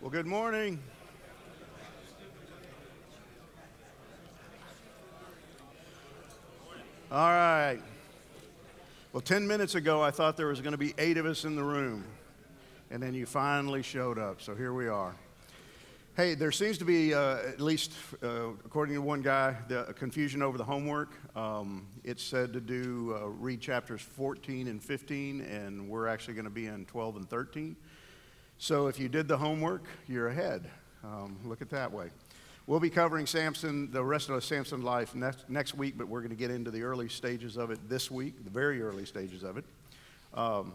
Well, good morning. All right. Well, 10 minutes ago, I thought there was going to be eight of us in the room. And then you finally showed up. So here we are. Hey, there seems to be, uh, at least uh, according to one guy, the confusion over the homework. Um, it's said to do uh, read chapters 14 and 15, and we're actually going to be in 12 and 13. So if you did the homework, you're ahead. Um, look at that way. We'll be covering Samson, the rest of Samson's life next, next week, but we're going to get into the early stages of it this week, the very early stages of it. Um,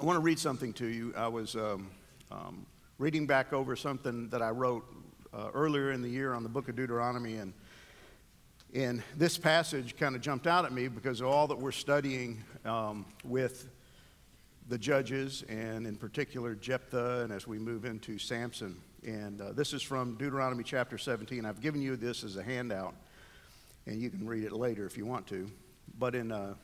I want to read something to you. I was um, um, reading back over something that I wrote uh, earlier in the year on the book of Deuteronomy, and, and this passage kind of jumped out at me because of all that we're studying um, with the judges, and in particular Jephthah, and as we move into Samson. And uh, this is from Deuteronomy chapter 17. I've given you this as a handout, and you can read it later if you want to. But in uh,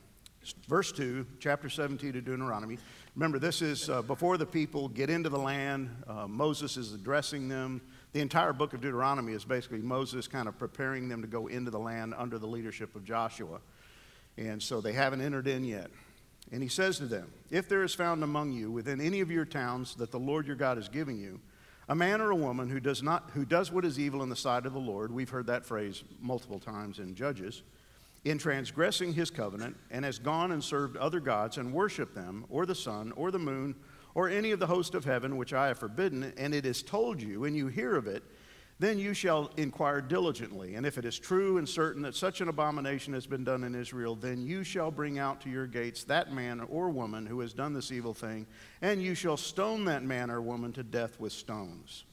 verse 2, chapter 17 of Deuteronomy, remember, this is uh, before the people get into the land. Uh, Moses is addressing them. The entire book of Deuteronomy is basically Moses kind of preparing them to go into the land under the leadership of Joshua. And so they haven't entered in yet. And he says to them, If there is found among you within any of your towns that the Lord your God is giving you, a man or a woman who does, not, who does what is evil in the sight of the Lord, we've heard that phrase multiple times in Judges, in transgressing his covenant, and has gone and served other gods and worshiped them, or the sun, or the moon, or any of the host of heaven, which I have forbidden, and it is told you, and you hear of it, then you shall inquire diligently. And if it is true and certain that such an abomination has been done in Israel, then you shall bring out to your gates that man or woman who has done this evil thing, and you shall stone that man or woman to death with stones.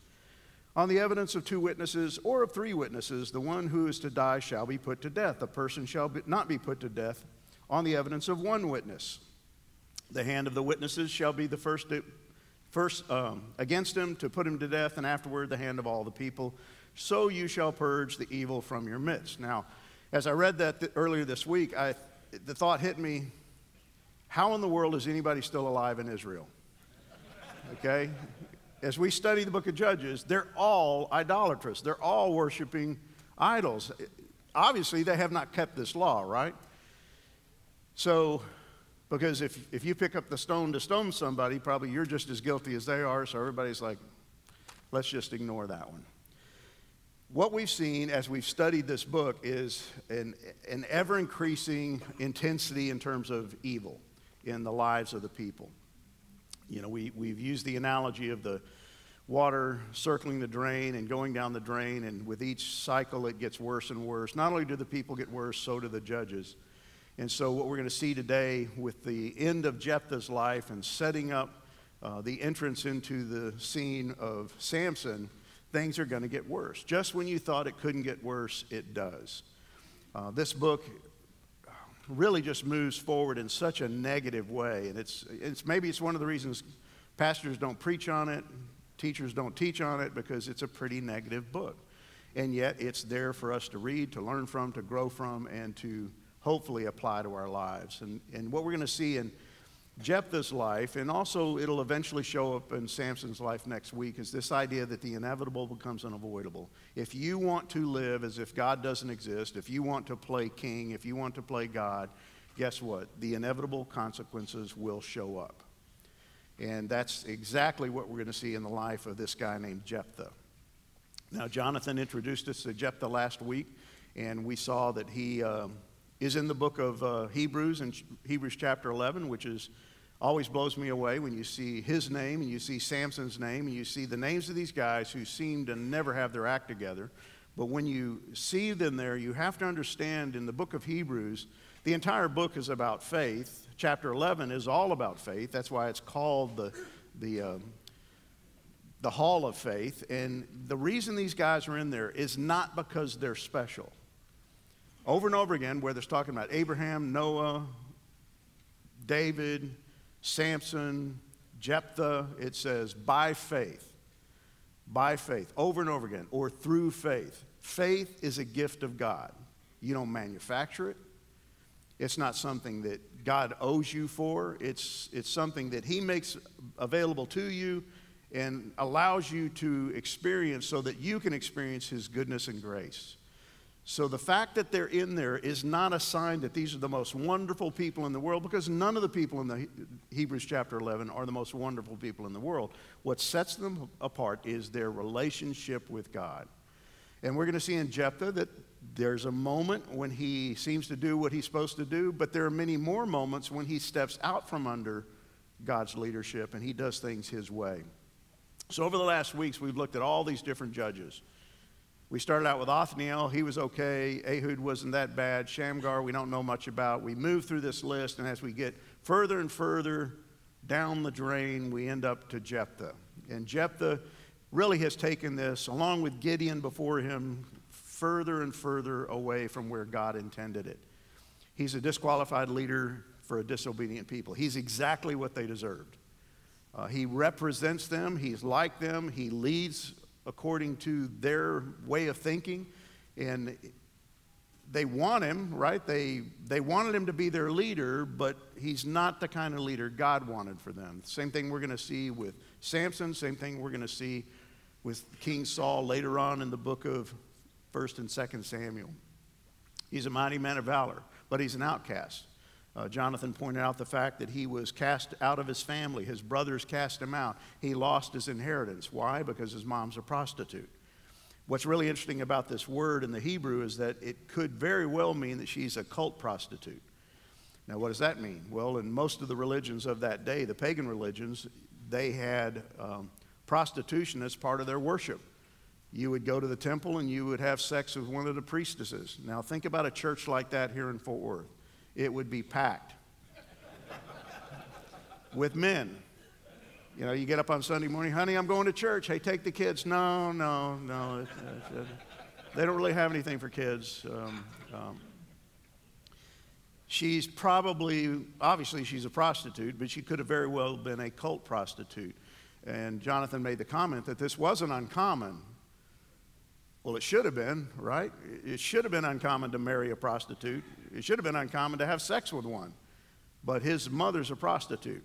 On the evidence of two witnesses or of three witnesses, the one who is to die shall be put to death. A person shall be, not be put to death on the evidence of one witness. The hand of the witnesses shall be the first to first um, against him to put him to death, and afterward the hand of all the people. So you shall purge the evil from your midst. Now, as I read that th- earlier this week, I, the thought hit me how in the world is anybody still alive in Israel? Okay? As we study the book of Judges, they're all idolatrous, they're all worshiping idols. Obviously, they have not kept this law, right? So, because if, if you pick up the stone to stone somebody, probably you're just as guilty as they are. So everybody's like, let's just ignore that one. What we've seen as we've studied this book is an, an ever increasing intensity in terms of evil in the lives of the people. You know, we, we've used the analogy of the water circling the drain and going down the drain, and with each cycle it gets worse and worse. Not only do the people get worse, so do the judges. And so, what we're going to see today with the end of Jephthah's life and setting up uh, the entrance into the scene of Samson, things are going to get worse. Just when you thought it couldn't get worse, it does. Uh, this book really just moves forward in such a negative way, and it's, it's maybe it's one of the reasons pastors don't preach on it, teachers don't teach on it because it's a pretty negative book. And yet, it's there for us to read, to learn from, to grow from, and to hopefully apply to our lives. And, and what we're going to see in Jephthah's life, and also it'll eventually show up in Samson's life next week, is this idea that the inevitable becomes unavoidable. If you want to live as if God doesn't exist, if you want to play king, if you want to play God, guess what? The inevitable consequences will show up. And that's exactly what we're going to see in the life of this guy named Jephthah. Now, Jonathan introduced us to Jephthah last week, and we saw that he. Um, is in the book of uh, Hebrews and Hebrews chapter 11, which is always blows me away when you see his name and you see Samson's name and you see the names of these guys who seem to never have their act together. But when you see them there, you have to understand in the book of Hebrews, the entire book is about faith. Chapter 11 is all about faith. That's why it's called the, the, um, the Hall of Faith. And the reason these guys are in there is not because they're special over and over again, where there's talking about Abraham, Noah, David, Samson, Jephthah, it says by faith. By faith, over and over again, or through faith. Faith is a gift of God. You don't manufacture it. It's not something that God owes you for. It's, it's something that He makes available to you and allows you to experience so that you can experience His goodness and grace. So the fact that they're in there is not a sign that these are the most wonderful people in the world because none of the people in the Hebrews chapter 11 are the most wonderful people in the world. What sets them apart is their relationship with God. And we're going to see in Jephthah that there's a moment when he seems to do what he's supposed to do, but there are many more moments when he steps out from under God's leadership and he does things his way. So over the last weeks we've looked at all these different judges. We started out with Othniel. He was okay. Ehud wasn't that bad. Shamgar, we don't know much about. We move through this list, and as we get further and further down the drain, we end up to Jephthah. And Jephthah really has taken this, along with Gideon before him, further and further away from where God intended it. He's a disqualified leader for a disobedient people. He's exactly what they deserved. Uh, he represents them, he's like them, he leads according to their way of thinking. And they want him, right? They, they wanted him to be their leader, but he's not the kind of leader God wanted for them. Same thing we're going to see with Samson, same thing we're going to see with King Saul later on in the book of 1st and 2nd Samuel. He's a mighty man of valor, but he's an outcast. Uh, Jonathan pointed out the fact that he was cast out of his family. His brothers cast him out. He lost his inheritance. Why? Because his mom's a prostitute. What's really interesting about this word in the Hebrew is that it could very well mean that she's a cult prostitute. Now, what does that mean? Well, in most of the religions of that day, the pagan religions, they had um, prostitution as part of their worship. You would go to the temple and you would have sex with one of the priestesses. Now, think about a church like that here in Fort Worth it would be packed with men. You know, you get up on Sunday morning, honey, I'm going to church. Hey, take the kids. No, no, no. They don't really have anything for kids. Um, um, she's probably, obviously, she's a prostitute, but she could have very well been a cult prostitute. And Jonathan made the comment that this wasn't uncommon. Well, it should have been, right? It should have been uncommon to marry a prostitute. It should have been uncommon to have sex with one. But his mother's a prostitute.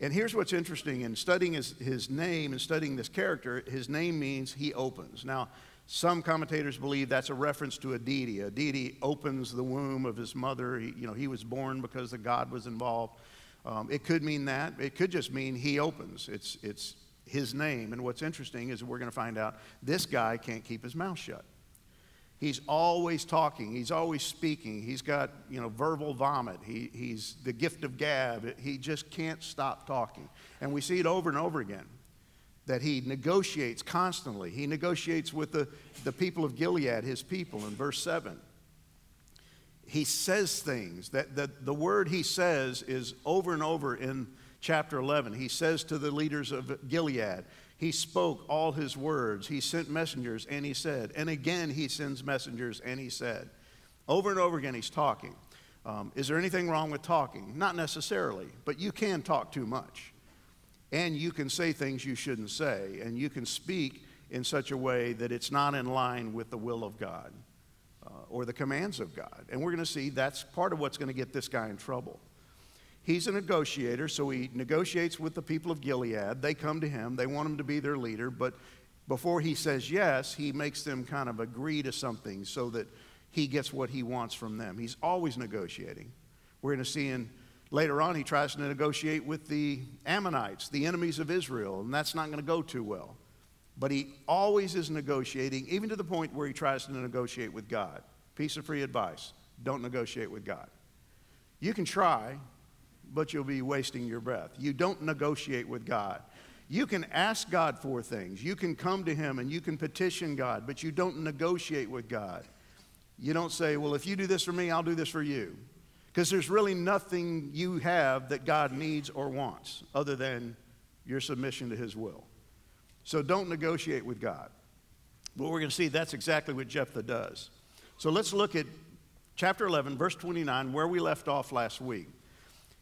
And here's what's interesting in studying his, his name and studying this character, his name means he opens. Now, some commentators believe that's a reference to a deity. A deity opens the womb of his mother. He, you know, he was born because the God was involved. Um, it could mean that. It could just mean he opens. It's, it's his name. And what's interesting is we're going to find out this guy can't keep his mouth shut. He's always talking. He's always speaking. He's got, you know, verbal vomit. He, he's the gift of gab. He just can't stop talking. And we see it over and over again that he negotiates constantly. He negotiates with the, the people of Gilead, his people, in verse 7. He says things that the, the word he says is over and over in chapter 11. He says to the leaders of Gilead, he spoke all his words. He sent messengers and he said. And again, he sends messengers and he said. Over and over again, he's talking. Um, is there anything wrong with talking? Not necessarily, but you can talk too much. And you can say things you shouldn't say. And you can speak in such a way that it's not in line with the will of God uh, or the commands of God. And we're going to see that's part of what's going to get this guy in trouble. He's a negotiator, so he negotiates with the people of Gilead. They come to him, they want him to be their leader, but before he says yes, he makes them kind of agree to something so that he gets what he wants from them. He's always negotiating. We're going to see in later on he tries to negotiate with the Ammonites, the enemies of Israel, and that's not going to go too well. But he always is negotiating, even to the point where he tries to negotiate with God. Piece of free advice don't negotiate with God. You can try, but you'll be wasting your breath. You don't negotiate with God. You can ask God for things. You can come to Him and you can petition God, but you don't negotiate with God. You don't say, Well, if you do this for me, I'll do this for you. Because there's really nothing you have that God needs or wants other than your submission to His will. So don't negotiate with God. But we're going to see that's exactly what Jephthah does. So let's look at chapter 11, verse 29, where we left off last week.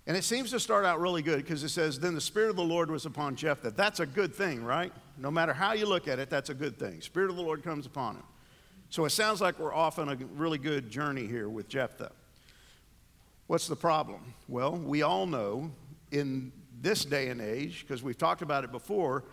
And it seems to start out really good because it says, Then the Spirit of the Lord was upon Jephthah. That's a good thing, right? No matter how you look at it, that's a good thing. Spirit of the Lord comes upon him. So it sounds like we're off on a really good journey here with Jephthah. What's the problem? Well, we all know in this day and age, because we've talked about it before,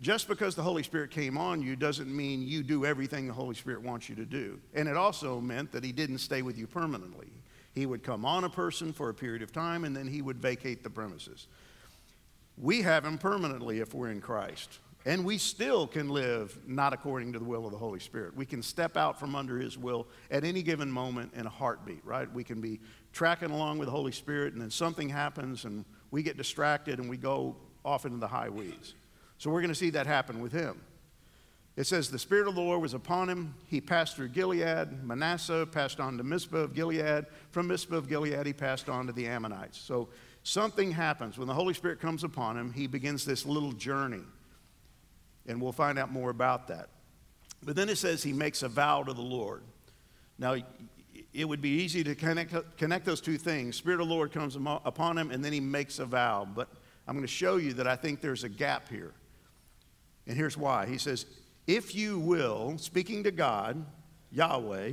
just because the Holy Spirit came on you doesn't mean you do everything the Holy Spirit wants you to do. And it also meant that He didn't stay with you permanently. He would come on a person for a period of time and then He would vacate the premises. We have Him permanently if we're in Christ. And we still can live not according to the will of the Holy Spirit. We can step out from under His will at any given moment in a heartbeat, right? We can be tracking along with the Holy Spirit, and then something happens, and we get distracted and we go off into the high weeds. So we're going to see that happen with him. It says, The Spirit of the Lord was upon him. He passed through Gilead. Manasseh passed on to Mizpah of Gilead. From Mizpah of Gilead, he passed on to the Ammonites. So something happens. When the Holy Spirit comes upon him, he begins this little journey. And we'll find out more about that. But then it says he makes a vow to the Lord. Now, it would be easy to connect, connect those two things. Spirit of the Lord comes upon him, and then he makes a vow. But I'm going to show you that I think there's a gap here. And here's why. He says, If you will, speaking to God, Yahweh,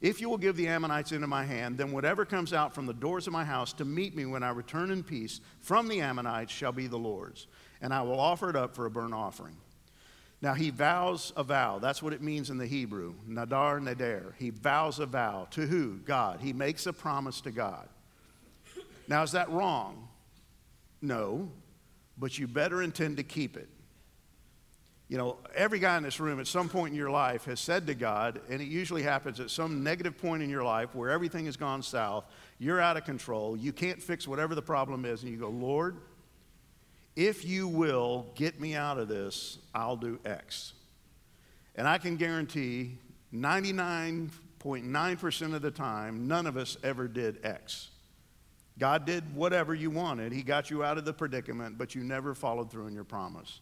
if you will give the Ammonites into my hand, then whatever comes out from the doors of my house to meet me when I return in peace from the Ammonites shall be the Lord's, and I will offer it up for a burnt offering. Now he vows a vow. That's what it means in the Hebrew. Nadar nader. He vows a vow. To who? God. He makes a promise to God. Now, is that wrong? No, but you better intend to keep it. You know, every guy in this room at some point in your life has said to God, and it usually happens at some negative point in your life where everything has gone south, you're out of control, you can't fix whatever the problem is, and you go, Lord, if you will get me out of this, I'll do X. And I can guarantee 99.9% of the time, none of us ever did X. God did whatever you wanted. He got you out of the predicament, but you never followed through in your promise.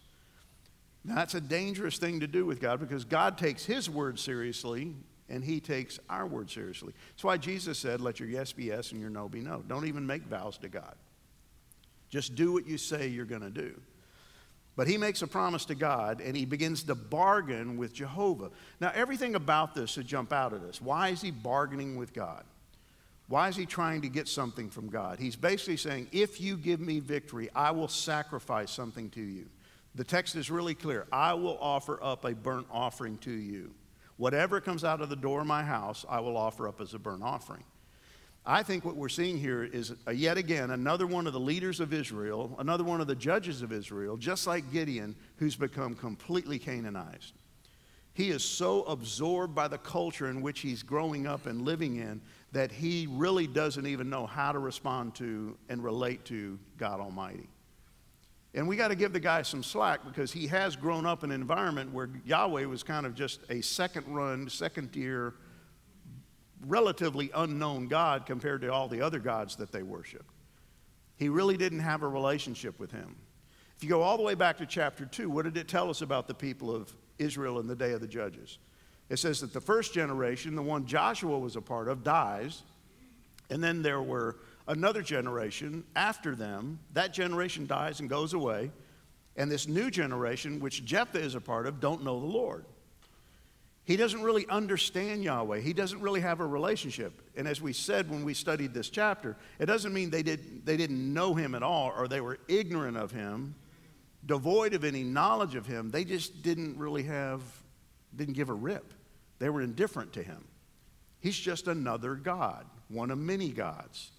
Now, that's a dangerous thing to do with God because God takes His word seriously and He takes our word seriously. That's why Jesus said, Let your yes be yes and your no be no. Don't even make vows to God. Just do what you say you're going to do. But he makes a promise to God and he begins to bargain with Jehovah. Now, everything about this should jump out at us. Why is he bargaining with God? Why is he trying to get something from God? He's basically saying, If you give me victory, I will sacrifice something to you. The text is really clear. I will offer up a burnt offering to you. Whatever comes out of the door of my house, I will offer up as a burnt offering. I think what we're seeing here is uh, yet again another one of the leaders of Israel, another one of the judges of Israel, just like Gideon, who's become completely Canaanized. He is so absorbed by the culture in which he's growing up and living in that he really doesn't even know how to respond to and relate to God Almighty. And we got to give the guy some slack because he has grown up in an environment where Yahweh was kind of just a second run, second tier, relatively unknown God compared to all the other gods that they worship. He really didn't have a relationship with him. If you go all the way back to chapter 2, what did it tell us about the people of Israel in the day of the judges? It says that the first generation, the one Joshua was a part of, dies. And then there were another generation after them. That generation dies and goes away. And this new generation, which Jephthah is a part of, don't know the Lord. He doesn't really understand Yahweh. He doesn't really have a relationship. And as we said when we studied this chapter, it doesn't mean they, did, they didn't know him at all or they were ignorant of him, devoid of any knowledge of him. They just didn't really have, didn't give a rip. They were indifferent to him. He's just another God, one of many gods.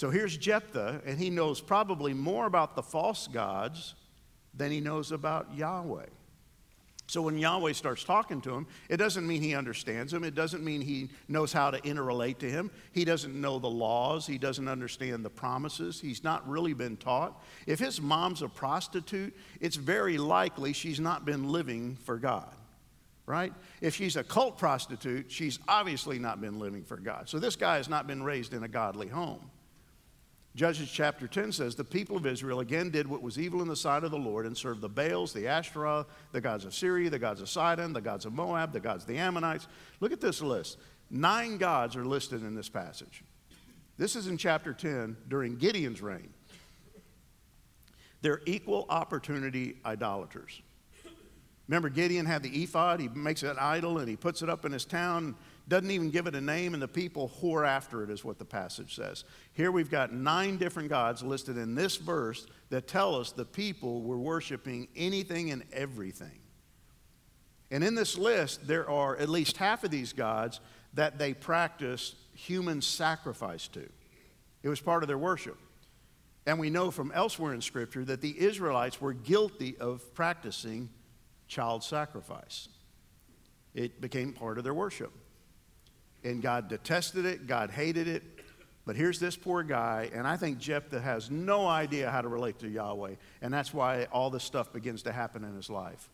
So here's Jephthah, and he knows probably more about the false gods than he knows about Yahweh. So when Yahweh starts talking to him, it doesn't mean he understands him. It doesn't mean he knows how to interrelate to him. He doesn't know the laws. He doesn't understand the promises. He's not really been taught. If his mom's a prostitute, it's very likely she's not been living for God right? If she's a cult prostitute, she's obviously not been living for God. So this guy has not been raised in a godly home. Judges chapter 10 says, The people of Israel again did what was evil in the sight of the Lord and served the Baals, the Ashtoreth, the gods of Syria, the gods of Sidon, the gods of Moab, the gods of the Ammonites. Look at this list. Nine gods are listed in this passage. This is in chapter 10 during Gideon's reign. They're equal opportunity idolaters. Remember, Gideon had the ephod. He makes an idol and he puts it up in his town. Doesn't even give it a name, and the people whore after it, is what the passage says. Here we've got nine different gods listed in this verse that tell us the people were worshiping anything and everything. And in this list, there are at least half of these gods that they practiced human sacrifice to. It was part of their worship. And we know from elsewhere in Scripture that the Israelites were guilty of practicing child sacrifice. It became part of their worship. And God detested it, God hated it. But here's this poor guy, and I think Jephthah has no idea how to relate to Yahweh. And that's why all this stuff begins to happen in his life.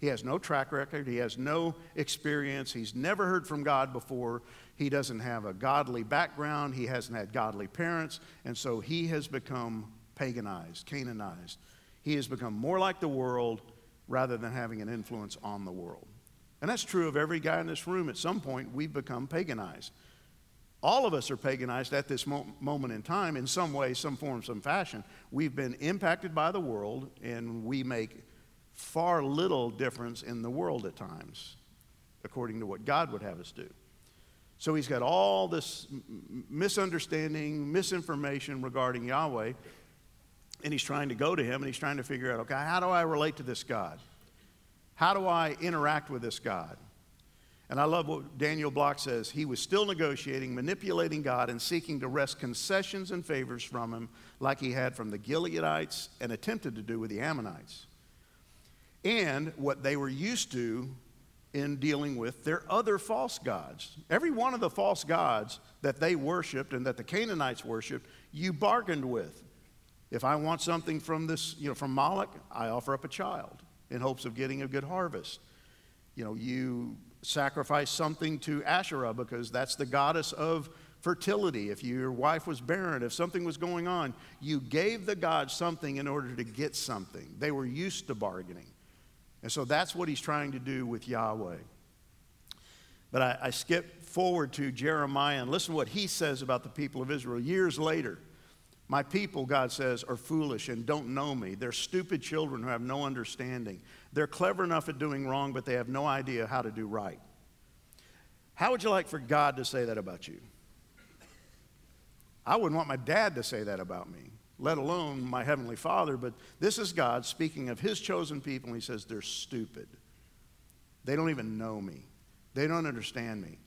He has no track record. He has no experience. He's never heard from God before. He doesn't have a godly background. He hasn't had godly parents. And so he has become paganized, Canaanized. He has become more like the world rather than having an influence on the world. And that's true of every guy in this room. At some point, we've become paganized. All of us are paganized at this mo- moment in time in some way, some form, some fashion. We've been impacted by the world, and we make far little difference in the world at times, according to what God would have us do. So he's got all this misunderstanding, misinformation regarding Yahweh, and he's trying to go to him and he's trying to figure out okay, how do I relate to this God? How do I interact with this God? And I love what Daniel Block says. He was still negotiating, manipulating God, and seeking to wrest concessions and favors from him, like he had from the Gileadites and attempted to do with the Ammonites and what they were used to in dealing with their other false gods. Every one of the false gods that they worshiped and that the Canaanites worshiped, you bargained with. If I want something from this, you know, from Moloch, I offer up a child in hopes of getting a good harvest. You know, you sacrifice something to Asherah because that's the goddess of fertility. If your wife was barren, if something was going on, you gave the god something in order to get something. They were used to bargaining. And so that's what he's trying to do with Yahweh. But I, I skip forward to Jeremiah and listen to what he says about the people of Israel years later. My people, God says, are foolish and don't know me. They're stupid children who have no understanding. They're clever enough at doing wrong, but they have no idea how to do right. How would you like for God to say that about you? I wouldn't want my dad to say that about me let alone my Heavenly Father. But this is God speaking of His chosen people, and He says, They're stupid. They don't even know me, they don't understand me.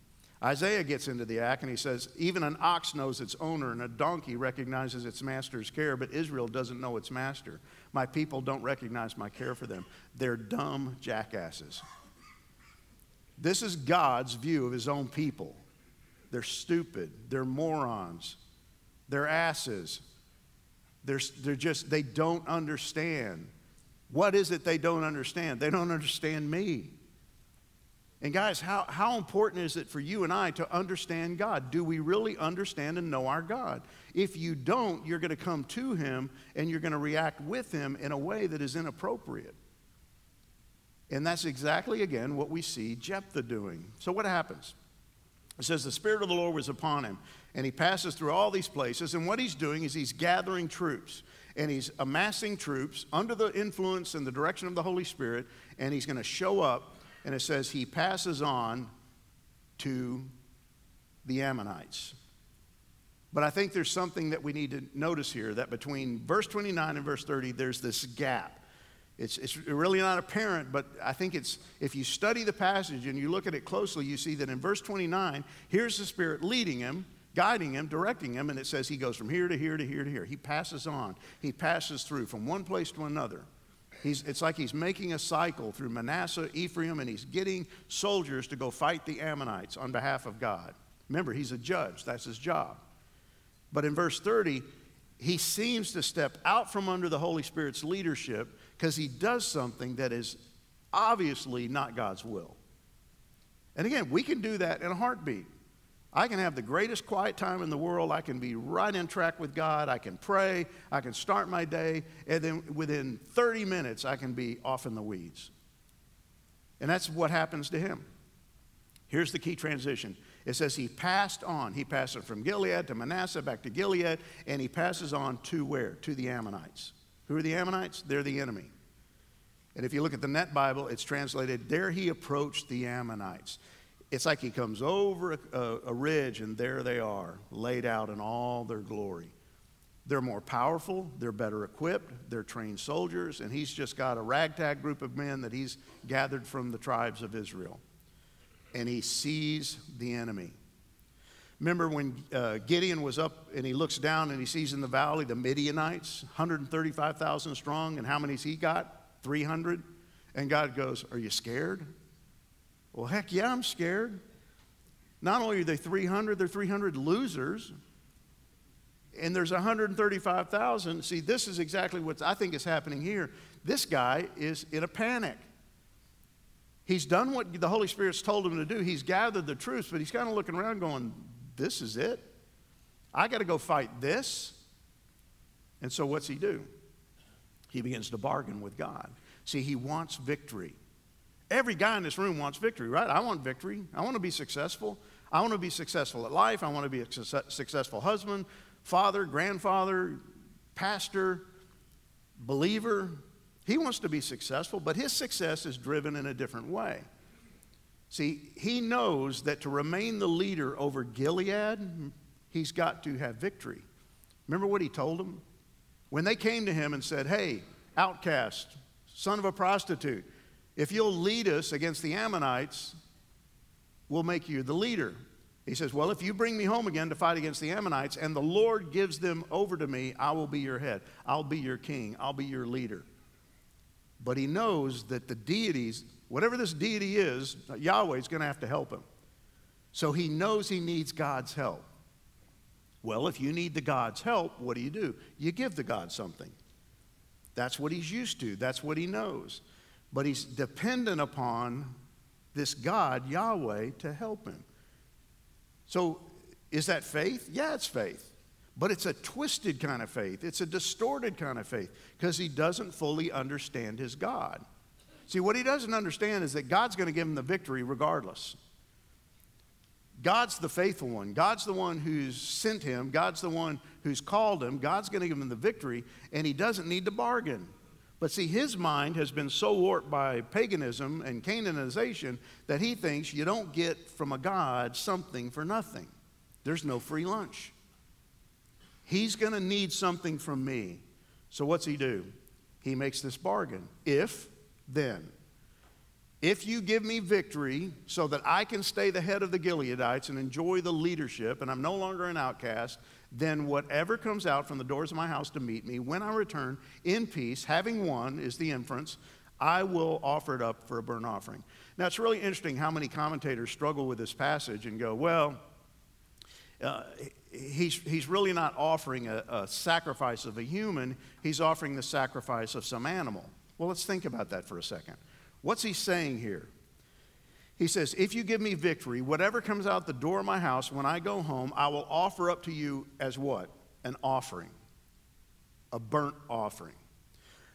Isaiah gets into the act and he says, Even an ox knows its owner, and a donkey recognizes its master's care, but Israel doesn't know its master. My people don't recognize my care for them. They're dumb jackasses. This is God's view of his own people. They're stupid, they're morons, they're asses, they're, they're just, they don't understand. What is it they don't understand? They don't understand me. And guys, how, how important is it for you and I to understand God? Do we really understand and know our God? If you don't, you're going to come to Him and you're going to react with Him in a way that is inappropriate. And that's exactly, again, what we see Jephthah doing. So, what happens? It says, The Spirit of the Lord was upon him, and he passes through all these places. And what he's doing is he's gathering troops, and he's amassing troops under the influence and the direction of the Holy Spirit, and he's going to show up. And it says he passes on to the Ammonites. But I think there's something that we need to notice here that between verse 29 and verse 30, there's this gap. It's, it's really not apparent, but I think it's, if you study the passage and you look at it closely, you see that in verse 29, here's the Spirit leading him, guiding him, directing him, and it says he goes from here to here to here to here. He passes on, he passes through from one place to another. He's, it's like he's making a cycle through Manasseh, Ephraim, and he's getting soldiers to go fight the Ammonites on behalf of God. Remember, he's a judge, that's his job. But in verse 30, he seems to step out from under the Holy Spirit's leadership because he does something that is obviously not God's will. And again, we can do that in a heartbeat. I can have the greatest quiet time in the world. I can be right in track with God. I can pray. I can start my day. And then within 30 minutes, I can be off in the weeds. And that's what happens to him. Here's the key transition it says he passed on. He passed from Gilead to Manasseh, back to Gilead, and he passes on to where? To the Ammonites. Who are the Ammonites? They're the enemy. And if you look at the Net Bible, it's translated, There he approached the Ammonites. It's like he comes over a, a, a ridge and there they are, laid out in all their glory. They're more powerful, they're better equipped, they're trained soldiers, and he's just got a ragtag group of men that he's gathered from the tribes of Israel. And he sees the enemy. Remember when uh, Gideon was up and he looks down and he sees in the valley the Midianites, 135,000 strong, and how many's he got? 300. And God goes, Are you scared? Well, heck yeah, I'm scared. Not only are they 300, they're 300 losers. And there's 135,000. See, this is exactly what I think is happening here. This guy is in a panic. He's done what the Holy Spirit's told him to do. He's gathered the troops, but he's kind of looking around going, This is it. I got to go fight this. And so what's he do? He begins to bargain with God. See, he wants victory. Every guy in this room wants victory, right? I want victory. I want to be successful. I want to be successful at life. I want to be a successful husband, father, grandfather, pastor, believer. He wants to be successful, but his success is driven in a different way. See, he knows that to remain the leader over Gilead, he's got to have victory. Remember what he told them? When they came to him and said, Hey, outcast, son of a prostitute, if you'll lead us against the Ammonites, we'll make you the leader. He says, Well, if you bring me home again to fight against the Ammonites and the Lord gives them over to me, I will be your head. I'll be your king. I'll be your leader. But he knows that the deities, whatever this deity is, Yahweh is going to have to help him. So he knows he needs God's help. Well, if you need the God's help, what do you do? You give the God something. That's what he's used to, that's what he knows but he's dependent upon this God, Yahweh, to help him. So, is that faith? Yeah, it's faith. But it's a twisted kind of faith. It's a distorted kind of faith because he doesn't fully understand his God. See, what he doesn't understand is that God's going to give him the victory regardless. God's the faithful one. God's the one who's sent him. God's the one who's called him. God's going to give him the victory, and he doesn't need to bargain. But see, his mind has been so warped by paganism and Canaanization that he thinks you don't get from a God something for nothing. There's no free lunch. He's going to need something from me. So what's he do? He makes this bargain. If, then. If you give me victory so that I can stay the head of the Gileadites and enjoy the leadership, and I'm no longer an outcast, then whatever comes out from the doors of my house to meet me, when I return in peace, having won, is the inference, I will offer it up for a burnt offering. Now, it's really interesting how many commentators struggle with this passage and go, well, uh, he's, he's really not offering a, a sacrifice of a human, he's offering the sacrifice of some animal. Well, let's think about that for a second. What's he saying here? He says, If you give me victory, whatever comes out the door of my house when I go home, I will offer up to you as what? An offering, a burnt offering.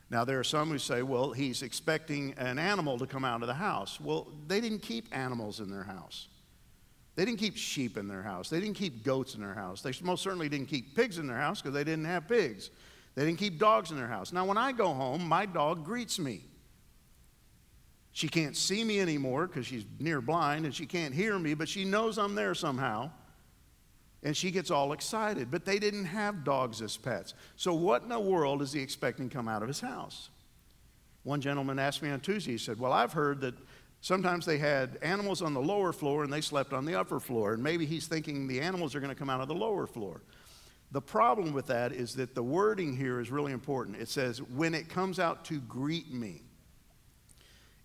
Now, there are some who say, well, he's expecting an animal to come out of the house. Well, they didn't keep animals in their house. They didn't keep sheep in their house. They didn't keep goats in their house. They most certainly didn't keep pigs in their house because they didn't have pigs. They didn't keep dogs in their house. Now, when I go home, my dog greets me. She can't see me anymore because she's near blind and she can't hear me, but she knows I'm there somehow. And she gets all excited. But they didn't have dogs as pets. So, what in the world is he expecting come out of his house? One gentleman asked me on Tuesday, he said, Well, I've heard that sometimes they had animals on the lower floor and they slept on the upper floor. And maybe he's thinking the animals are going to come out of the lower floor. The problem with that is that the wording here is really important. It says, When it comes out to greet me.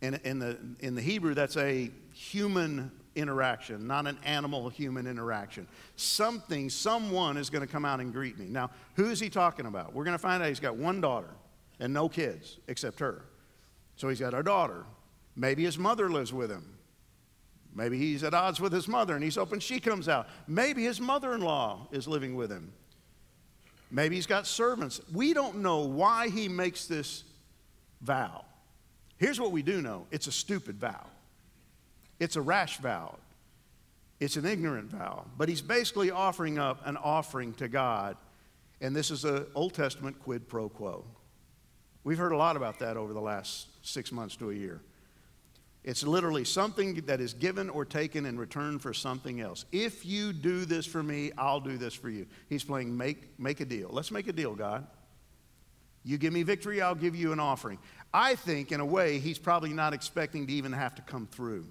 In, in, the, in the Hebrew, that's a human interaction, not an animal human interaction. Something, someone is going to come out and greet me. Now, who is he talking about? We're going to find out he's got one daughter and no kids except her. So he's got a daughter. Maybe his mother lives with him. Maybe he's at odds with his mother and he's hoping she comes out. Maybe his mother in law is living with him. Maybe he's got servants. We don't know why he makes this vow. Here's what we do know it's a stupid vow, it's a rash vow, it's an ignorant vow. But he's basically offering up an offering to God. And this is an Old Testament quid pro quo. We've heard a lot about that over the last six months to a year. It's literally something that is given or taken in return for something else. If you do this for me, I'll do this for you. He's playing make, make a deal. Let's make a deal, God. You give me victory, I'll give you an offering. I think, in a way, he's probably not expecting to even have to come through.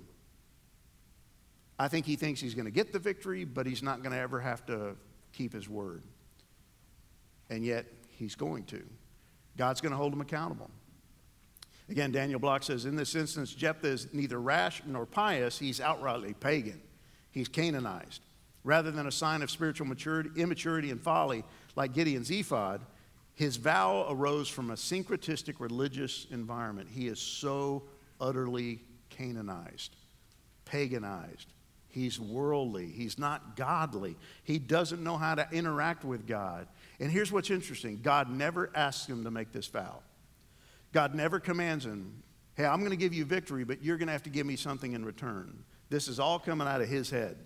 I think he thinks he's going to get the victory, but he's not going to ever have to keep his word. And yet, he's going to. God's going to hold him accountable. Again, Daniel Block says in this instance, Jephthah is neither rash nor pious, he's outrightly pagan. He's Canaanized. Rather than a sign of spiritual maturity, immaturity and folly like Gideon's ephod, his vow arose from a syncretistic religious environment. He is so utterly Canaanized, paganized. He's worldly. He's not godly. He doesn't know how to interact with God. And here's what's interesting God never asks him to make this vow. God never commands him, hey, I'm going to give you victory, but you're going to have to give me something in return. This is all coming out of his head,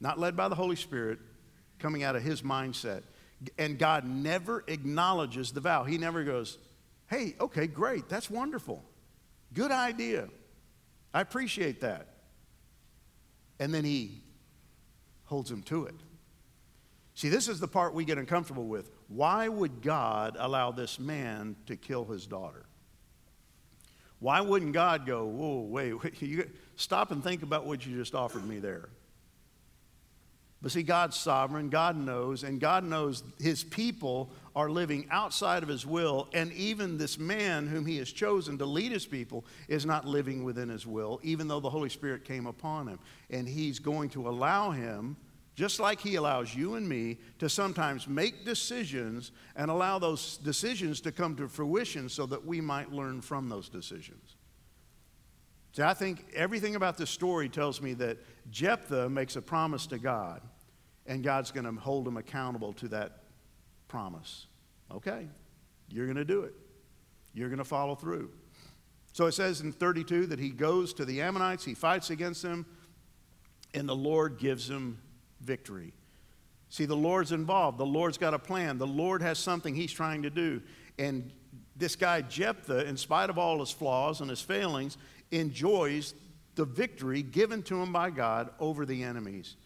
not led by the Holy Spirit, coming out of his mindset. And God never acknowledges the vow. He never goes, hey, okay, great, that's wonderful. Good idea. I appreciate that. And then he holds him to it. See, this is the part we get uncomfortable with. Why would God allow this man to kill his daughter? Why wouldn't God go, whoa, wait, wait you, stop and think about what you just offered me there? But see, God's sovereign, God knows, and God knows his people are living outside of his will, and even this man whom he has chosen to lead his people is not living within his will, even though the Holy Spirit came upon him. And he's going to allow him just like He allows you and me to sometimes make decisions and allow those decisions to come to fruition so that we might learn from those decisions. See, I think everything about this story tells me that Jephthah makes a promise to God, and God's going to hold him accountable to that promise. Okay, you're going to do it, you're going to follow through. So it says in 32 that he goes to the Ammonites, he fights against them, and the Lord gives him victory. See, the Lord's involved. The Lord's got a plan. The Lord has something He's trying to do. And this guy, Jephthah, in spite of all his flaws and his failings, enjoys the victory given to him by God over the enemies.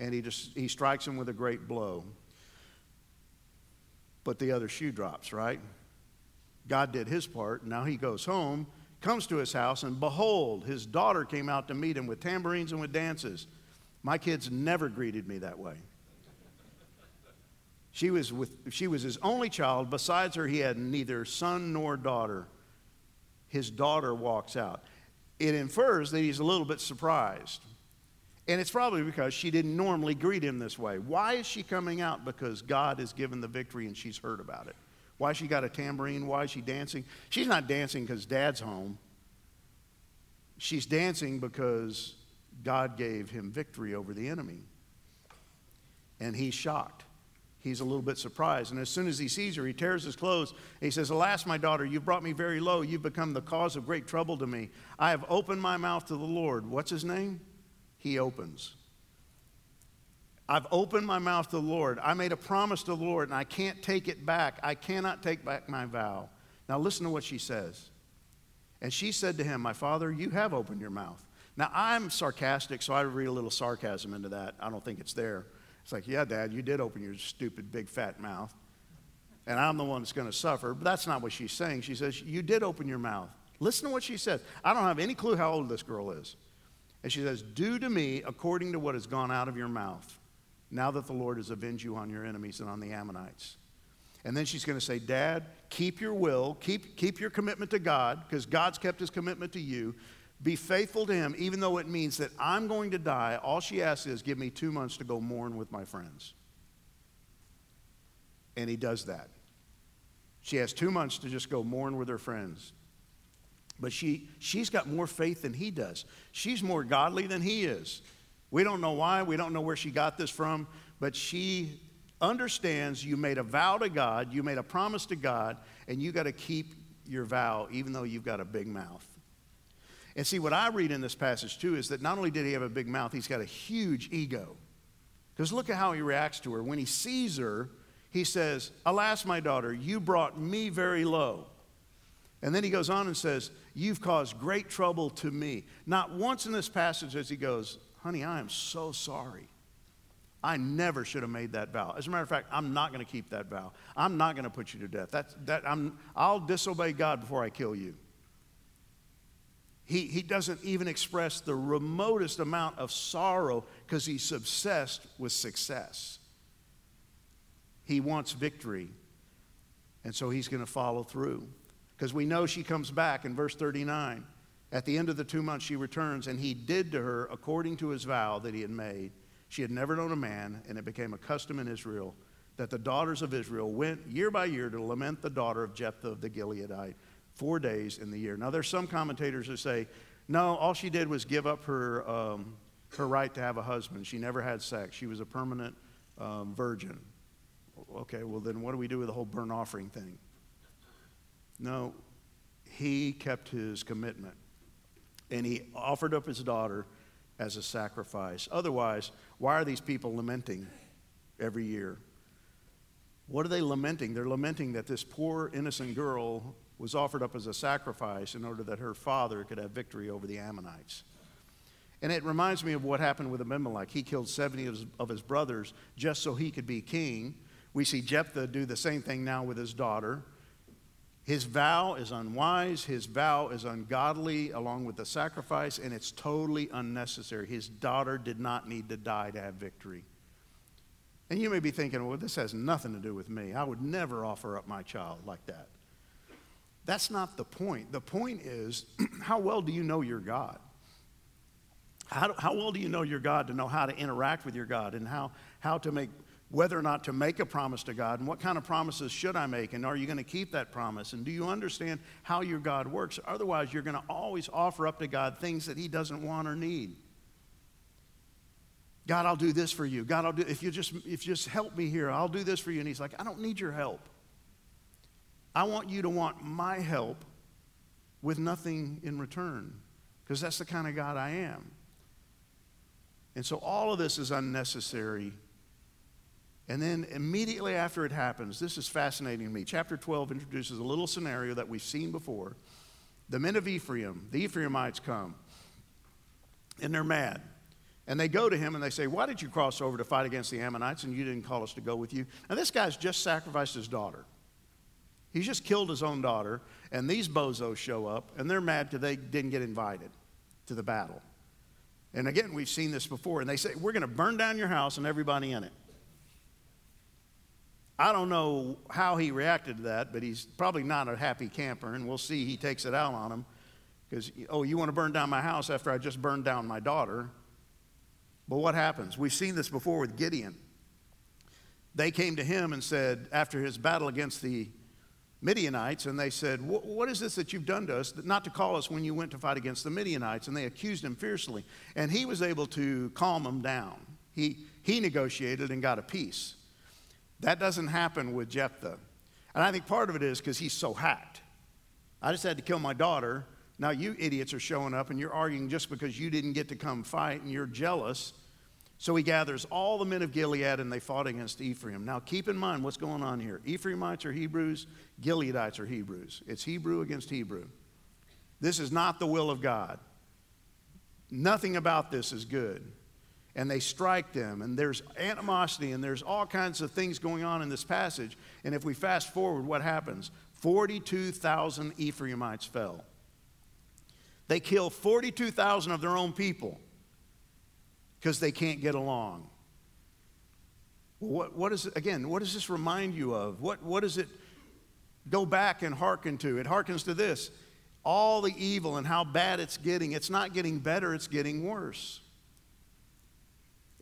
And he, just, he strikes him with a great blow. But the other shoe drops, right? God did his part. Now he goes home, comes to his house, and behold, his daughter came out to meet him with tambourines and with dances. My kids never greeted me that way. She was, with, she was his only child. Besides her, he had neither son nor daughter. His daughter walks out. It infers that he's a little bit surprised. And it's probably because she didn't normally greet him this way. Why is she coming out? Because God has given the victory and she's heard about it. Why she got a tambourine? Why is she dancing? She's not dancing because dad's home. She's dancing because God gave him victory over the enemy. And he's shocked. He's a little bit surprised. And as soon as he sees her, he tears his clothes. he says, Alas, my daughter, you've brought me very low. You've become the cause of great trouble to me. I have opened my mouth to the Lord. What's his name? He opens. I've opened my mouth to the Lord. I made a promise to the Lord, and I can't take it back. I cannot take back my vow. Now, listen to what she says. And she said to him, My father, you have opened your mouth. Now, I'm sarcastic, so I read a little sarcasm into that. I don't think it's there. It's like, yeah, Dad, you did open your stupid, big, fat mouth. And I'm the one that's going to suffer. But that's not what she's saying. She says, You did open your mouth. Listen to what she says. I don't have any clue how old this girl is. And she says, Do to me according to what has gone out of your mouth, now that the Lord has avenged you on your enemies and on the Ammonites. And then she's going to say, Dad, keep your will, keep, keep your commitment to God, because God's kept his commitment to you. Be faithful to him, even though it means that I'm going to die. All she asks is, give me two months to go mourn with my friends. And he does that. She has two months to just go mourn with her friends. But she, she's got more faith than he does. She's more godly than he is. We don't know why, we don't know where she got this from, but she understands you made a vow to God, you made a promise to God, and you got to keep your vow even though you've got a big mouth. And see, what I read in this passage too is that not only did he have a big mouth, he's got a huge ego. Because look at how he reacts to her. When he sees her, he says, Alas, my daughter, you brought me very low. And then he goes on and says, You've caused great trouble to me. Not once in this passage as he goes, Honey, I am so sorry. I never should have made that vow. As a matter of fact, I'm not going to keep that vow. I'm not going to put you to death. That's, that, I'm, I'll disobey God before I kill you. He, he doesn't even express the remotest amount of sorrow because he's obsessed with success. He wants victory, and so he's going to follow through. Because we know she comes back in verse 39. At the end of the two months, she returns, and he did to her according to his vow that he had made. She had never known a man, and it became a custom in Israel that the daughters of Israel went year by year to lament the daughter of Jephthah of the Gileadite four days in the year. Now, there's some commentators who say, no, all she did was give up her, um, her right to have a husband. She never had sex. She was a permanent um, virgin. Okay, well, then what do we do with the whole burnt offering thing? No, he kept his commitment and he offered up his daughter as a sacrifice. Otherwise, why are these people lamenting every year? What are they lamenting? They're lamenting that this poor innocent girl was offered up as a sacrifice in order that her father could have victory over the Ammonites. And it reminds me of what happened with Abimelech. He killed 70 of his, of his brothers just so he could be king. We see Jephthah do the same thing now with his daughter. His vow is unwise, his vow is ungodly, along with the sacrifice, and it's totally unnecessary. His daughter did not need to die to have victory. And you may be thinking, well, this has nothing to do with me. I would never offer up my child like that. That's not the point. The point is, how well do you know your God? How, how well do you know your God to know how to interact with your God and how, how to make whether or not to make a promise to God and what kind of promises should I make and are you going to keep that promise and do you understand how your God works? Otherwise, you're going to always offer up to God things that He doesn't want or need. God, I'll do this for you. God, I'll do if you just if you just help me here, I'll do this for you. And He's like, I don't need your help. I want you to want my help with nothing in return because that's the kind of God I am. And so all of this is unnecessary and then immediately after it happens, this is fascinating to me. Chapter 12 introduces a little scenario that we've seen before. The men of Ephraim, the Ephraimites come, and they're mad. And they go to him and they say, Why did you cross over to fight against the Ammonites and you didn't call us to go with you? Now, this guy's just sacrificed his daughter. He's just killed his own daughter, and these bozos show up, and they're mad because they didn't get invited to the battle. And again, we've seen this before, and they say, We're going to burn down your house and everybody in it. I don't know how he reacted to that, but he's probably not a happy camper, and we'll see he takes it out on him. Because, oh, you want to burn down my house after I just burned down my daughter? But what happens? We've seen this before with Gideon. They came to him and said, after his battle against the Midianites, and they said, What is this that you've done to us, not to call us when you went to fight against the Midianites? And they accused him fiercely. And he was able to calm them down. He, he negotiated and got a peace. That doesn't happen with Jephthah. And I think part of it is because he's so hacked. I just had to kill my daughter. Now you idiots are showing up and you're arguing just because you didn't get to come fight and you're jealous. So he gathers all the men of Gilead and they fought against Ephraim. Now keep in mind what's going on here. Ephraimites are Hebrews, Gileadites are Hebrews. It's Hebrew against Hebrew. This is not the will of God. Nothing about this is good and they strike them, and there's animosity, and there's all kinds of things going on in this passage. And if we fast forward, what happens? 42,000 Ephraimites fell. They kill 42,000 of their own people because they can't get along. What, what is again, what does this remind you of? What, what does it go back and hearken to? It hearkens to this all the evil and how bad it's getting. It's not getting better, it's getting worse.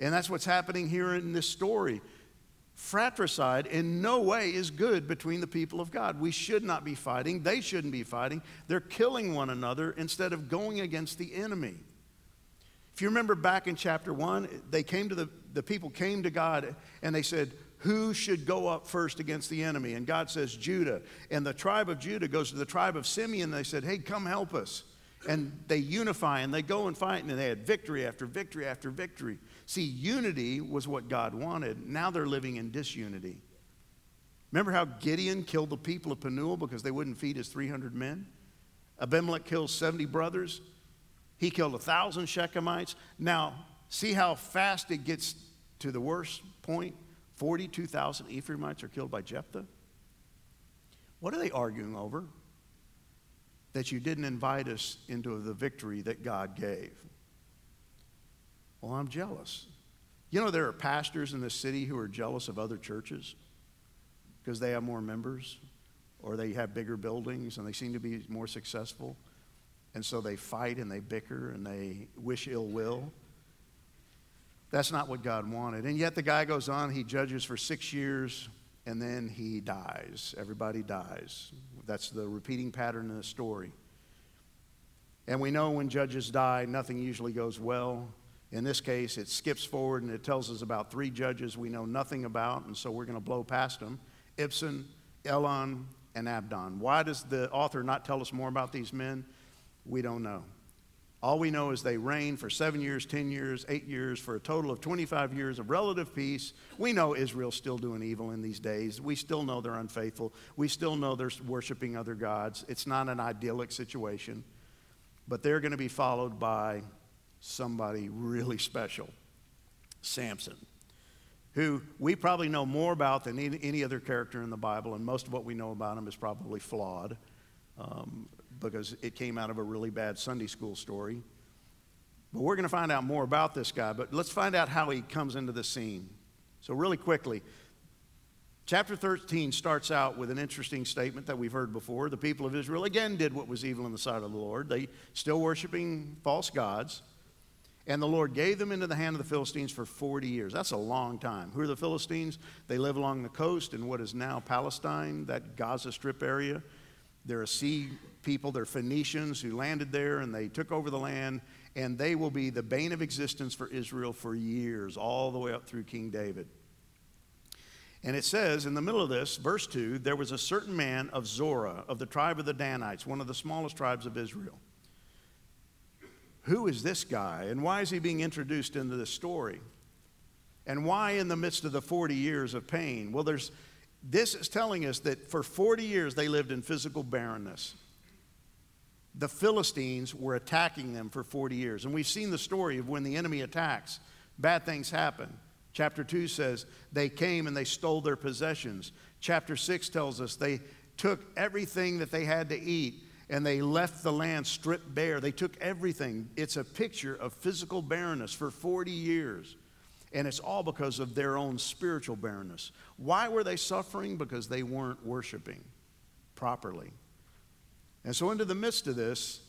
And that's what's happening here in this story. Fratricide in no way is good between the people of God. We should not be fighting. They shouldn't be fighting. They're killing one another instead of going against the enemy. If you remember back in chapter one, they came to the, the people came to God and they said, Who should go up first against the enemy? And God says, Judah. And the tribe of Judah goes to the tribe of Simeon. And they said, Hey, come help us. And they unify and they go and fight, and they had victory after victory after victory. See, unity was what God wanted. Now they're living in disunity. Remember how Gideon killed the people of Penuel because they wouldn't feed his 300 men? Abimelech kills 70 brothers. He killed a thousand Shechemites. Now, see how fast it gets to the worst point? 42,000 Ephraimites are killed by Jephthah. What are they arguing over? That you didn't invite us into the victory that God gave. Well, I'm jealous. You know, there are pastors in this city who are jealous of other churches because they have more members or they have bigger buildings and they seem to be more successful. And so they fight and they bicker and they wish ill will. That's not what God wanted. And yet the guy goes on, he judges for six years, and then he dies. Everybody dies. That's the repeating pattern in the story. And we know when judges die, nothing usually goes well. In this case, it skips forward and it tells us about three judges we know nothing about, and so we're going to blow past them Ibzan, Elon, and Abdon. Why does the author not tell us more about these men? We don't know. All we know is they reigned for seven years, 10 years, eight years, for a total of 25 years of relative peace. We know Israel's still doing evil in these days. We still know they're unfaithful. We still know they're worshiping other gods. It's not an idyllic situation, but they're going to be followed by somebody really special Samson, who we probably know more about than any, other character in the Bible, and most of what we know about him is probably flawed. Um, because it came out of a really bad Sunday school story. But we're going to find out more about this guy, but let's find out how he comes into the scene. So, really quickly, chapter 13 starts out with an interesting statement that we've heard before. The people of Israel again did what was evil in the sight of the Lord. They still worshiping false gods. And the Lord gave them into the hand of the Philistines for 40 years. That's a long time. Who are the Philistines? They live along the coast in what is now Palestine, that Gaza Strip area. They're a sea people, they're Phoenicians who landed there and they took over the land, and they will be the bane of existence for Israel for years, all the way up through King David. And it says in the middle of this, verse 2 there was a certain man of Zorah, of the tribe of the Danites, one of the smallest tribes of Israel. Who is this guy, and why is he being introduced into this story? And why in the midst of the 40 years of pain? Well, there's, this is telling us that for 40 years they lived in physical barrenness the Philistines were attacking them for 40 years. And we've seen the story of when the enemy attacks, bad things happen. Chapter 2 says they came and they stole their possessions. Chapter 6 tells us they took everything that they had to eat and they left the land stripped bare. They took everything. It's a picture of physical barrenness for 40 years. And it's all because of their own spiritual barrenness. Why were they suffering? Because they weren't worshiping properly. And so, into the midst of this,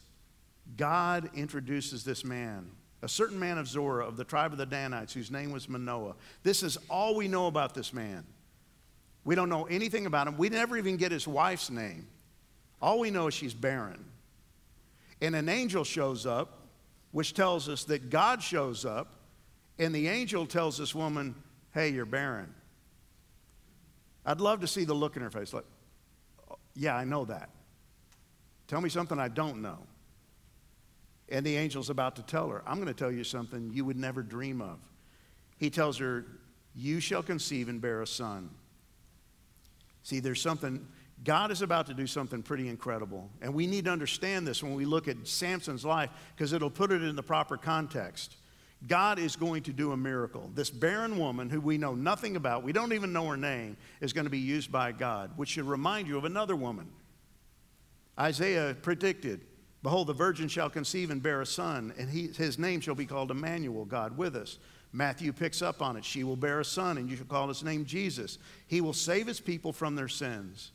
God introduces this man, a certain man of Zorah of the tribe of the Danites, whose name was Manoah. This is all we know about this man. We don't know anything about him. We never even get his wife's name. All we know is she's barren. And an angel shows up, which tells us that God shows up, and the angel tells this woman, Hey, you're barren. I'd love to see the look in her face like, oh, Yeah, I know that. Tell me something I don't know. And the angel's about to tell her, I'm going to tell you something you would never dream of. He tells her, You shall conceive and bear a son. See, there's something, God is about to do something pretty incredible. And we need to understand this when we look at Samson's life because it'll put it in the proper context. God is going to do a miracle. This barren woman, who we know nothing about, we don't even know her name, is going to be used by God, which should remind you of another woman Isaiah predicted, Behold, the virgin shall conceive and bear a son, and he, his name shall be called Emmanuel, God with us. Matthew picks up on it. She will bear a son, and you shall call his name Jesus. He will save his people from their sins.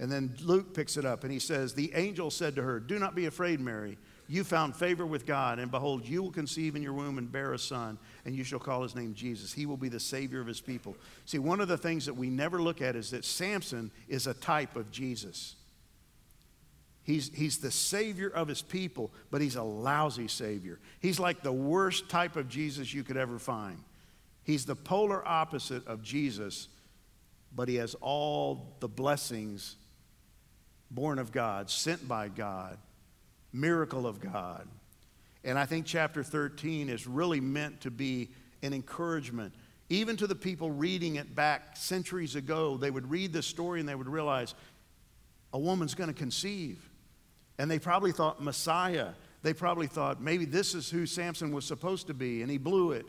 And then Luke picks it up, and he says, The angel said to her, Do not be afraid, Mary. You found favor with God, and behold, you will conceive in your womb and bear a son, and you shall call his name Jesus. He will be the Savior of his people. See, one of the things that we never look at is that Samson is a type of Jesus. He's, he's the savior of his people, but he's a lousy savior. He's like the worst type of Jesus you could ever find. He's the polar opposite of Jesus, but he has all the blessings born of God, sent by God, miracle of God. And I think chapter 13 is really meant to be an encouragement. Even to the people reading it back centuries ago, they would read this story and they would realize a woman's going to conceive. And they probably thought Messiah. They probably thought maybe this is who Samson was supposed to be, and he blew it.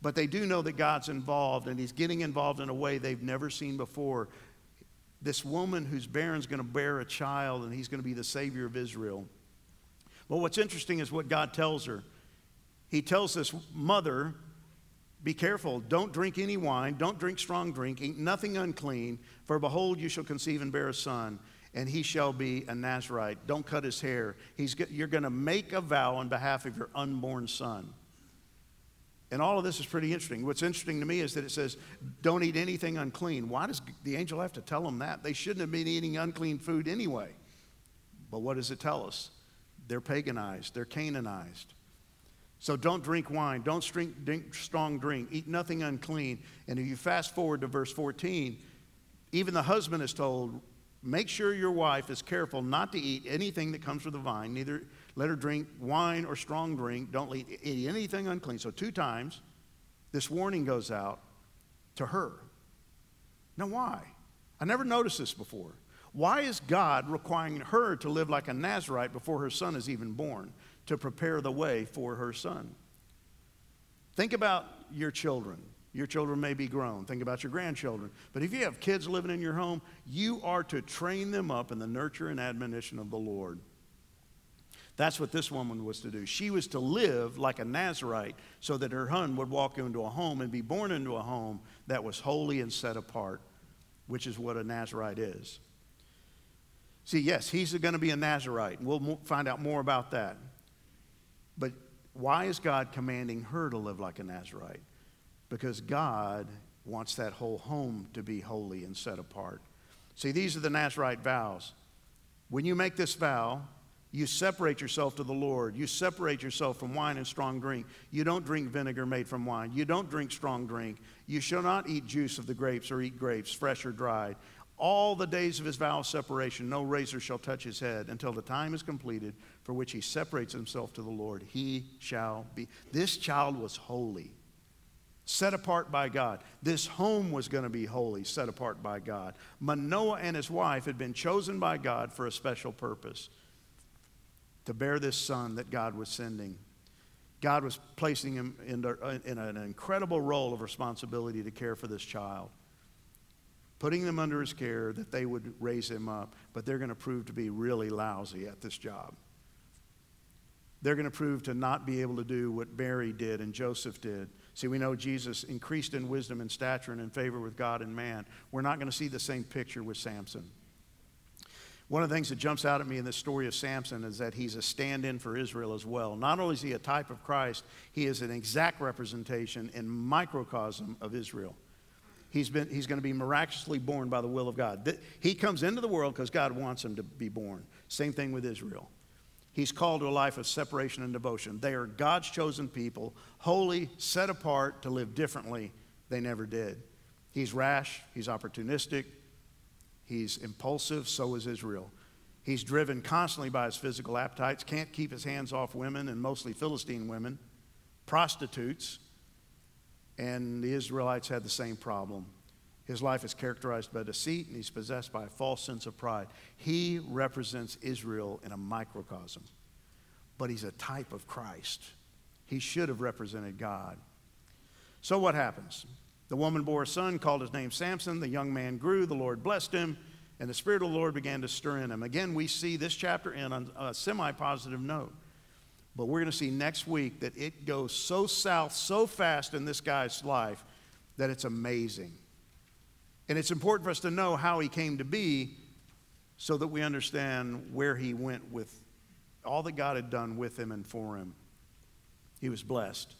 But they do know that God's involved, and he's getting involved in a way they've never seen before. This woman who's barren is going to bear a child, and he's going to be the Savior of Israel. Well, what's interesting is what God tells her. He tells this mother, Be careful, don't drink any wine, don't drink strong drink, eat nothing unclean, for behold, you shall conceive and bear a son, and he shall be a Nazarite. Don't cut his hair. He's, you're going to make a vow on behalf of your unborn son. And all of this is pretty interesting. What's interesting to me is that it says, don't eat anything unclean. Why does the angel have to tell them that? They shouldn't have been eating unclean food anyway. But what does it tell us? They're paganized, they're Canaanized. So don't drink wine, don't drink, drink strong drink, eat nothing unclean. And if you fast forward to verse 14, even the husband is told, make sure your wife is careful not to eat anything that comes from the vine, neither let her drink wine or strong drink, don't eat anything unclean. So two times this warning goes out to her. Now why? I never noticed this before. Why is God requiring her to live like a Nazarite before her son is even born to prepare the way for her son? Think about your children. Your children may be grown. Think about your grandchildren. But if you have kids living in your home, you are to train them up in the nurture and admonition of the Lord. That's what this woman was to do. She was to live like a Nazarite so that her son would walk into a home and be born into a home that was holy and set apart, which is what a Nazarite is. See, yes, he's going to be a Nazarite. We'll find out more about that. But why is God commanding her to live like a Nazarite? Because God wants that whole home to be holy and set apart. See, these are the Nazarite vows. When you make this vow, you separate yourself to the Lord. You separate yourself from wine and strong drink. You don't drink vinegar made from wine. You don't drink strong drink. You shall not eat juice of the grapes or eat grapes, fresh or dried all the days of his vow of separation, no razor shall touch his head until the time is completed for which he separates himself to the Lord. He shall be. This child was holy, set apart by God. This home was going to be holy, set apart by God. Manoah and his wife had been chosen by God for a special purpose to bear this son that God was sending. God was placing him in, in an incredible role of responsibility to care for this child putting them under his care that they would raise him up, but they're going to prove to be really lousy at this job. They're going to prove to not be able to do what Mary did and Joseph did. See, we know Jesus increased in wisdom and stature and in favor with God and man. We're not going to see the same picture with Samson. One of the things that jumps out at me in this story of Samson is that he's a stand in for Israel as well. Not only is he a type of Christ, he is an exact representation and microcosm of Israel he's, been, he's going to be miraculously born by the will of God. He comes into the world because God wants him to be born. Same thing with Israel. He's called to a life of separation and devotion. They are God's chosen people, holy, set apart to live differently. They never did. He's rash, he's opportunistic, he's impulsive, so is Israel. He's driven constantly by his physical appetites, can't keep his hands off women, and mostly Philistine women, prostitutes, and the Israelites had the same problem. His life is characterized by deceit, and he's possessed by a false sense of pride. He represents Israel in a microcosm, but he's a type of Christ. He should have represented God. So, what happens? The woman bore a son, called his name Samson. The young man grew, the Lord blessed him, and the Spirit of the Lord began to stir in him. Again, we see this chapter in a semi positive note. But we're going to see next week that it goes so south so fast in this guy's life that it's amazing. And it's important for us to know how he came to be so that we understand where he went with all that God had done with him and for him. He was blessed.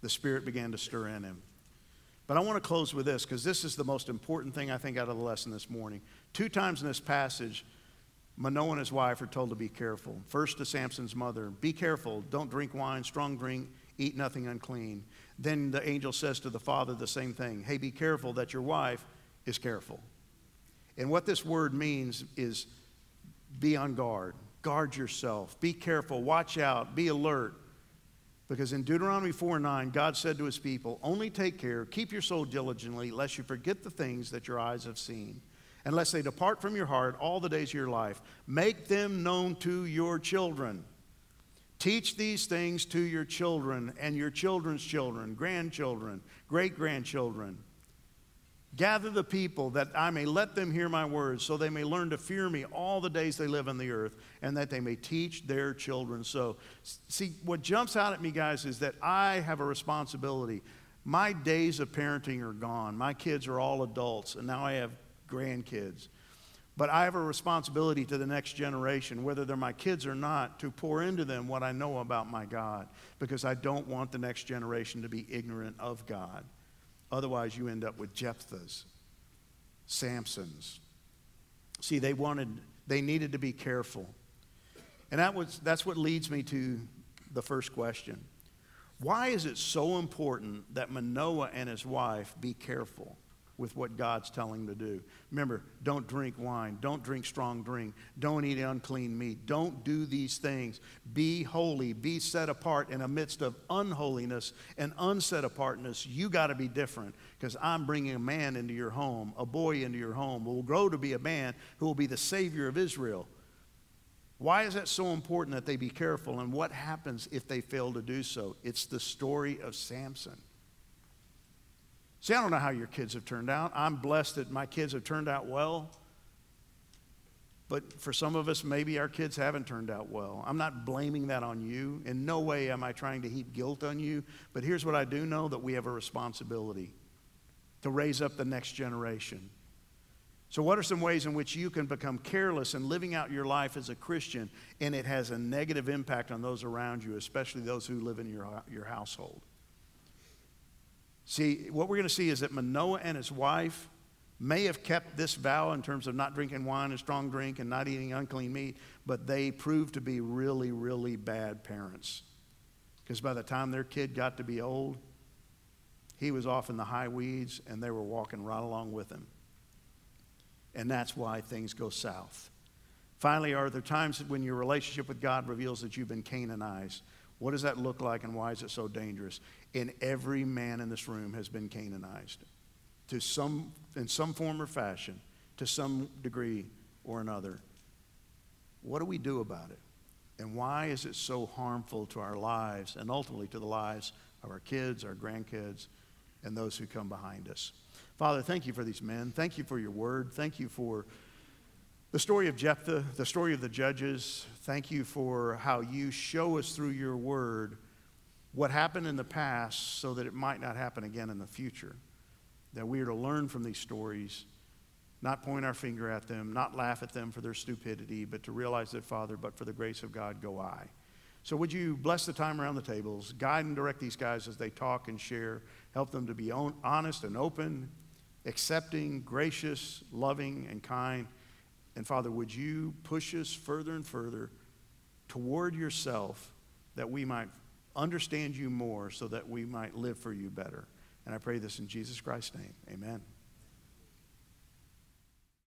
The Spirit began to stir in him. But I want to close with this because this is the most important thing I think out of the lesson this morning. Two times in this passage, Manoah and his wife are told to be careful. First to Samson's mother, be careful, don't drink wine, strong drink, eat nothing unclean. Then the angel says to the father the same thing hey, be careful that your wife is careful. And what this word means is be on guard, guard yourself, be careful, watch out, be alert. Because in Deuteronomy 4 9, God said to his people, Only take care, keep your soul diligently, lest you forget the things that your eyes have seen, and lest they depart from your heart all the days of your life. Make them known to your children. Teach these things to your children and your children's children, grandchildren, great grandchildren Gather the people that I may let them hear my words, so they may learn to fear me all the days they live on the earth, and that they may teach their children so. See, what jumps out at me, guys, is that I have a responsibility. My days of parenting are gone. My kids are all adults, and now I have grandkids. But I have a responsibility to the next generation, whether they're my kids or not, to pour into them what I know about my God, because I don't want the next generation to be ignorant of God. Otherwise, you end up with Jephthahs, Samsons. See, they wanted, they needed to be careful. And that was, that's what leads me to the first question. Why is it so important that Manoah and his wife be careful? With what God's telling to do. Remember, don't drink wine, don't drink strong drink, don't eat unclean meat, don't do these things. Be holy, be set apart in the midst of unholiness and unset apartness. You got to be different because I'm bringing a man into your home, a boy into your home who will grow to be a man who will be the Savior of Israel. Why is that so important that they be careful? And what happens if they fail to do so? It's the story of Samson. See, I don't know how your kids have turned out. I'm blessed that my kids have turned out well. But for some of us, maybe our kids haven't turned out well. I'm not blaming that on you. In no way am I trying to heap guilt on you. But here's what I do know that we have a responsibility to raise up the next generation. So, what are some ways in which you can become careless in living out your life as a Christian and it has a negative impact on those around you, especially those who live in your, your household? See, what we're going to see is that Manoah and his wife may have kept this vow in terms of not drinking wine and strong drink and not eating unclean meat, but they proved to be really, really bad parents. Because by the time their kid got to be old, he was off in the high weeds and they were walking right along with him. And that's why things go south. Finally, are there times when your relationship with God reveals that you've been Canaanized? What does that look like and why is it so dangerous? And every man in this room has been Canaanized to some, in some form or fashion, to some degree or another. What do we do about it? And why is it so harmful to our lives and ultimately to the lives of our kids, our grandkids, and those who come behind us? Father, thank you for these men. Thank you for your word. Thank you for the story of Jephthah, the story of the judges, thank you for how you show us through your word what happened in the past so that it might not happen again in the future. That we are to learn from these stories, not point our finger at them, not laugh at them for their stupidity, but to realize that, Father, but for the grace of God go I. So would you bless the time around the tables, guide and direct these guys as they talk and share, help them to be honest and open, accepting, gracious, loving, and kind and Father, would you push us further and further toward yourself that we might understand you more so that we might live for you better? And I pray this in Jesus Christ's name. Amen.